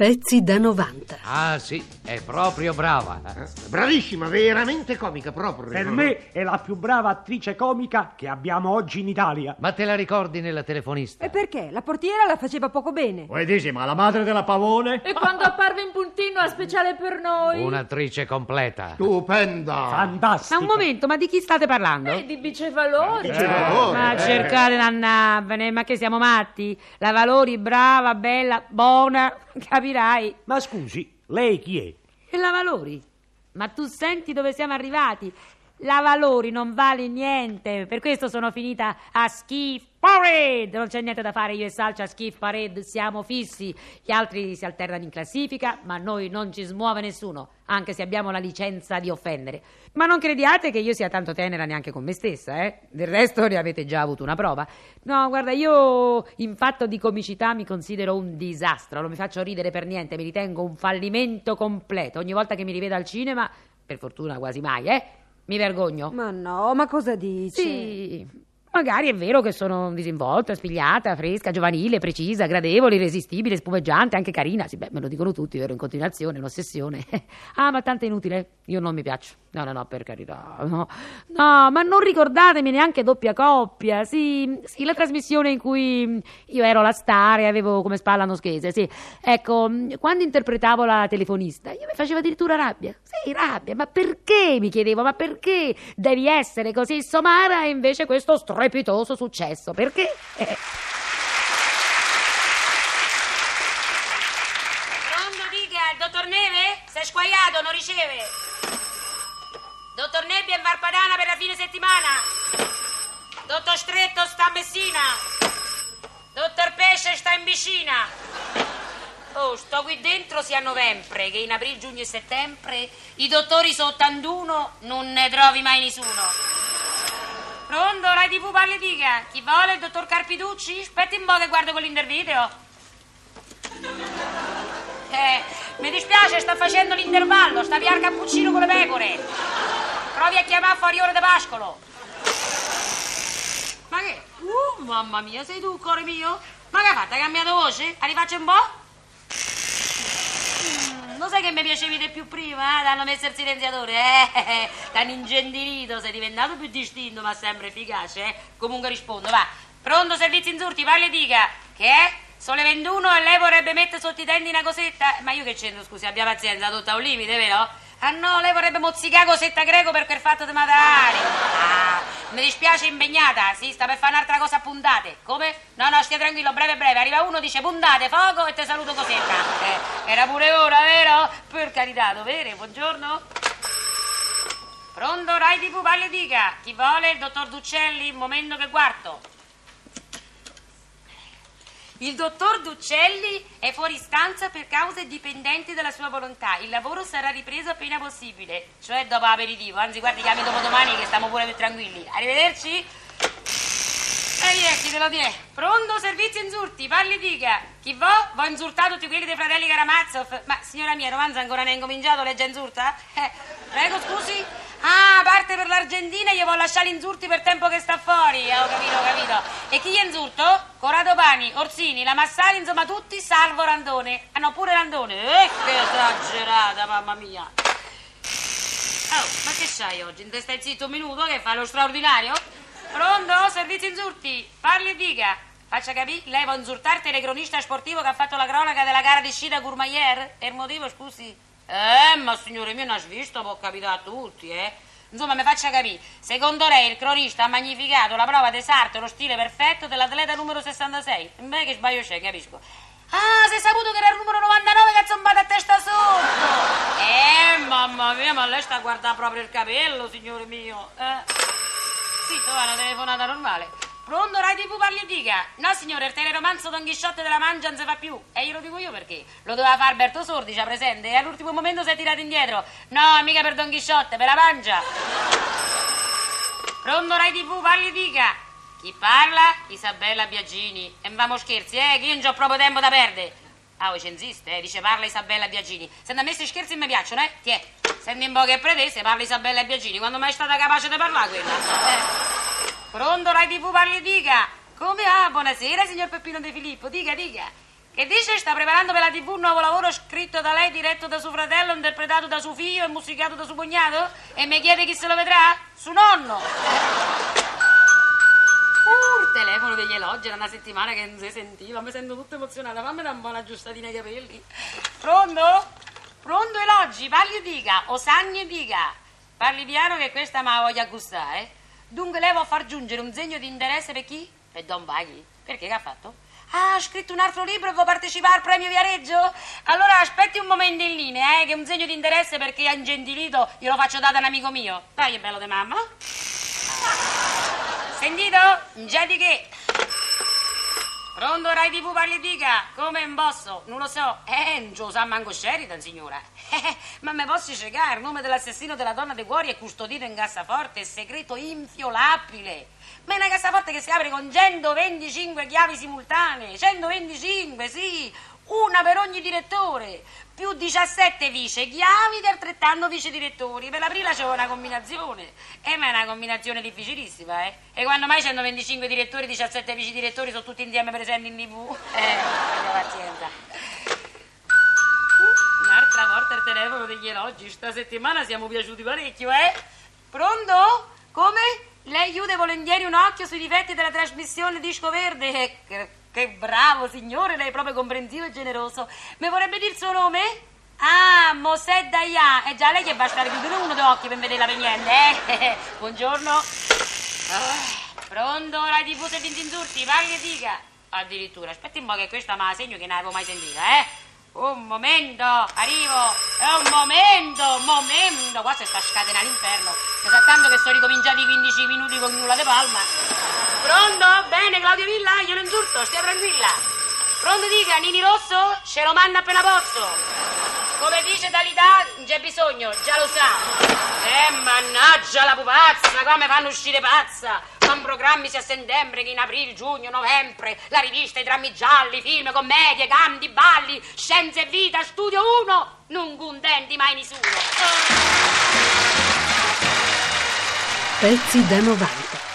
Pezzi da 90. Ah sì, è proprio brava. Bravissima, veramente comica proprio. Per me è la più brava attrice comica che abbiamo oggi in Italia. Ma te la ricordi nella telefonista? E perché? La portiera la faceva poco bene. Vuoi dici, ma la madre della pavone? E quando apparve in puntino a speciale per noi? Un'attrice completa. Stupenda. Fantastica. Ma un momento, ma di chi state parlando? E di bicevalori. Dice valore. Ma cercate di annarvene, ma che siamo matti? La Valori brava, bella, buona, capirai. Ma scusi, lei chi è? E la Valori? Ma tu senti dove siamo arrivati? La Valori non vale niente, per questo sono finita a Skiff Parade. Non c'è niente da fare, io e Salcia a Skiff Parade siamo fissi. Gli altri si alternano in classifica, ma noi non ci smuove nessuno, anche se abbiamo la licenza di offendere. Ma non crediate che io sia tanto tenera neanche con me stessa, eh? Del resto ne avete già avuto una prova. No, guarda, io in fatto di comicità mi considero un disastro, non mi faccio ridere per niente, mi ritengo un fallimento completo. Ogni volta che mi rivedo al cinema, per fortuna quasi mai, eh? Mi vergogno. Ma no, ma cosa dici? Sì, magari è vero che sono disinvolta, spigliata, fresca, giovanile, precisa, gradevole, irresistibile, spumeggiante, anche carina. Sì, beh, me lo dicono tutti, vero, in continuazione, un'ossessione. ah, ma tanto è inutile. Io non mi piaccio. No, no, no, per carità. No, no ma non ricordatemi neanche doppia coppia. Sì, sì, la trasmissione in cui io ero la star e avevo come spalla Noschese, sì. Ecco, quando interpretavo la telefonista, io mi facevo addirittura rabbia. Sì, rabbia. Ma perché, mi chiedevo, ma perché devi essere così somara e invece questo strepitoso successo? Perché? Eh. Pronto, dica, il dottor Neve? È squagliato, non riceve. Dottor Nebbia in Varpadana per la fine settimana. Dottor Stretto sta a Messina. Dottor Pesce sta in vicina. Oh, sto qui dentro sia novembre, che in aprile, giugno e settembre i dottori sono 81, non ne trovi mai nessuno. Pronto, Rai TV parli dica. Chi vuole, il dottor Carpiducci? Aspetti un po' che guardo quell'intervideo. Eh, mi dispiace, sta facendo l'intervallo, sta via al cappuccino con le pecore. Provi a chiamare fuori ore di pascolo. Ma che? Uh, mamma mia, sei tu, cuore mio? Ma che hai fatto? Hai cambiato voce? La rifaccio un po'? Mm, lo sai che mi piacevi di più prima? Eh? T'hanno messo il silenziatore, eh? T'hanno ingendirito, sei diventato più distinto, ma sempre efficace, eh? Comunque rispondo, va. Pronto, servizi insurti, parli e dica. Che è? Sono le 21 e lei vorrebbe mettere sotto i denti una cosetta? Ma io che c'entro, scusi, abbia pazienza, tutto a un limite, vero? Ah no, lei vorrebbe mozzicare cosetta greco per quel fatto di Matari. Ah, mi dispiace impegnata, sì, sta per fare un'altra cosa a puntate. Come? No, no, stia tranquillo, breve breve, arriva uno, dice puntate, fuoco e te saluto cosetta. Eh, era pure ora, vero? Per carità, dovere, buongiorno. Pronto, Rai TV, parli dica. Chi vuole? Il dottor Duccelli, momento che guardo. Il dottor Duccelli è fuori stanza per cause dipendenti dalla sua volontà. Il lavoro sarà ripreso appena possibile, cioè dopo aperitivo. Anzi, guardi, chiami dopo domani che stiamo pure più tranquilli. Arrivederci. Ehi, ecco, te lo die. Pronto, servizi insulti, parli dica. Chi va? Vo' insultato tutti quelli dei fratelli Karamazov. Ma, signora mia, romanzo ancora non è incominciato, legge insulta? Eh, prego, scusi. Ah, parte per l'Argentina, io voglio lasciare l'insulti per tempo che sta fuori. Ho capito, ho capito. E chi è insulto? Corrado Pani, Orsini, la Massari, insomma tutti, salvo Randone. Ah no, pure Randone. Eh, che esagerata, mamma mia. Oh, ma che c'hai oggi? Non stai zitto un minuto che fa lo straordinario? Pronto? Servizi insulti. Parli e dica. Faccia capire, lei vuole insultare il telecronista sportivo che ha fatto la cronaca della gara di sci Gourmaier? E il motivo, scusi? Eh, ma signore mio, non has visto, può capitare a tutti, eh? Insomma, mi faccia capire, secondo lei il cronista ha magnificato la prova d'esarte, lo stile perfetto dell'atleta numero 66? Beh, che sbaglio c'è, capisco. Ah, sei saputo che era il numero 99 che ha zombato a testa sotto? Eh, mamma mia, ma lei sta a guardare proprio il capello, signore mio. Eh. Zitto, va, una telefonata normale. Pronto, Rai TV parli dica. No, signore, il teleromanzo Don Chisciotte della Mangia non si fa più. E io lo dico io perché. Lo doveva fare Alberto Sordi, c'ha presente. E all'ultimo momento si è tirato indietro. No, mica per Don Chisciotte, per la Mangia. Pronto, Rai TV parli dica. Chi parla? Isabella Biagini. E non scherzi, eh, che io non ho proprio tempo da perdere. Ah, voi ci insiste, eh? Dice parla Isabella Biagini. Se non ha messo i scherzi mi piacciono, eh? Tiè. Senti un po' che pretese, parla Isabella Biagini. Quando mai è stata capace di parlare quella? Eh. Pronto, Rai TV parli dica. Come va? Buonasera, signor Peppino De Filippo. Dica, dica. Che dice? Sta preparando per la tv un nuovo lavoro scritto da lei, diretto da suo fratello, interpretato da suo figlio e musicato da suo cognato? E mi chiede chi se lo vedrà? Suo nonno! Uh, telefono degli elogi, era una settimana che non si sentiva, mi sento tutta emozionata, fammi una giustatina ai capelli. Pronto? Pronto elogi, parli dica, osagni e dica. Parli piano che questa me la voglio gustare. Dunque lei vuole far giungere un segno di interesse per chi? Per Don Baghi. Perché che ha fatto? Ah, ha scritto un altro libro e vuole partecipare al premio Viareggio? Allora aspetti un momento in linea, eh, che un segno di interesse perché ha ingentilito, glielo faccio dare a un amico mio. Dai, è bello di mamma. Sentito? Già di che? Pronto Rai TV parli dica? Come in bosso? Non lo so. Eh, non lo sa manco Sheridan, signora. Eh, ma me posso spiegare? Il nome dell'assassino della donna dei cuori è custodito in cassaforte, è segreto inviolabile. Ma è una cassaforte che si apre con 125 chiavi simultanee. 125, sì. Una per ogni direttore. Più 17 vice chiavi di altrettanto vice direttori. Per l'aprile c'è una combinazione. Eh, ma è una combinazione difficilissima, eh. E quando mai 125 direttori, 17 vice direttori sono tutti insieme presenti in tv? Eh, pazienza. Un'altra volta il telefono degli elogi. Sta settimana siamo piaciuti parecchio, eh? Pronto? Come? Lei chiude volentieri un occhio sui difetti della trasmissione Disco Verde? Eh, Che, che bravo, signore, lei è proprio comprensivo e generoso. Mi vorrebbe dire il suo nome? Ah, Mosè Dayan. È già lei che basta chiudere uno dei occhi per vederla per niente, eh? Buongiorno. Ah, pronto, Rai TV se insurti, parli e dica. Addirittura, aspetti un po' che questa me la segno che non avevo mai sentita, eh? Un momento, arrivo. È un momento, un momento. Qua si sta scatenando l'inferno. Tanto che sono ricominciati i 15 minuti con nulla di palma. Pronto? Bene, Claudio Villa? Io non insulto, stia tranquilla. Pronto, dica, Nini Rosso? Ce lo manda appena posso. Come dice Dalida, non c'è bisogno, già lo sa. Eh, mannaggia la pupazza, come fanno uscire pazza. Con programmi sia a settembre che in aprile, giugno, novembre. La rivista, i drammi gialli, film, commedie, canti, balli, scienze e vita, studio 1. Non contenti mai nessuno. Pezzi da 90.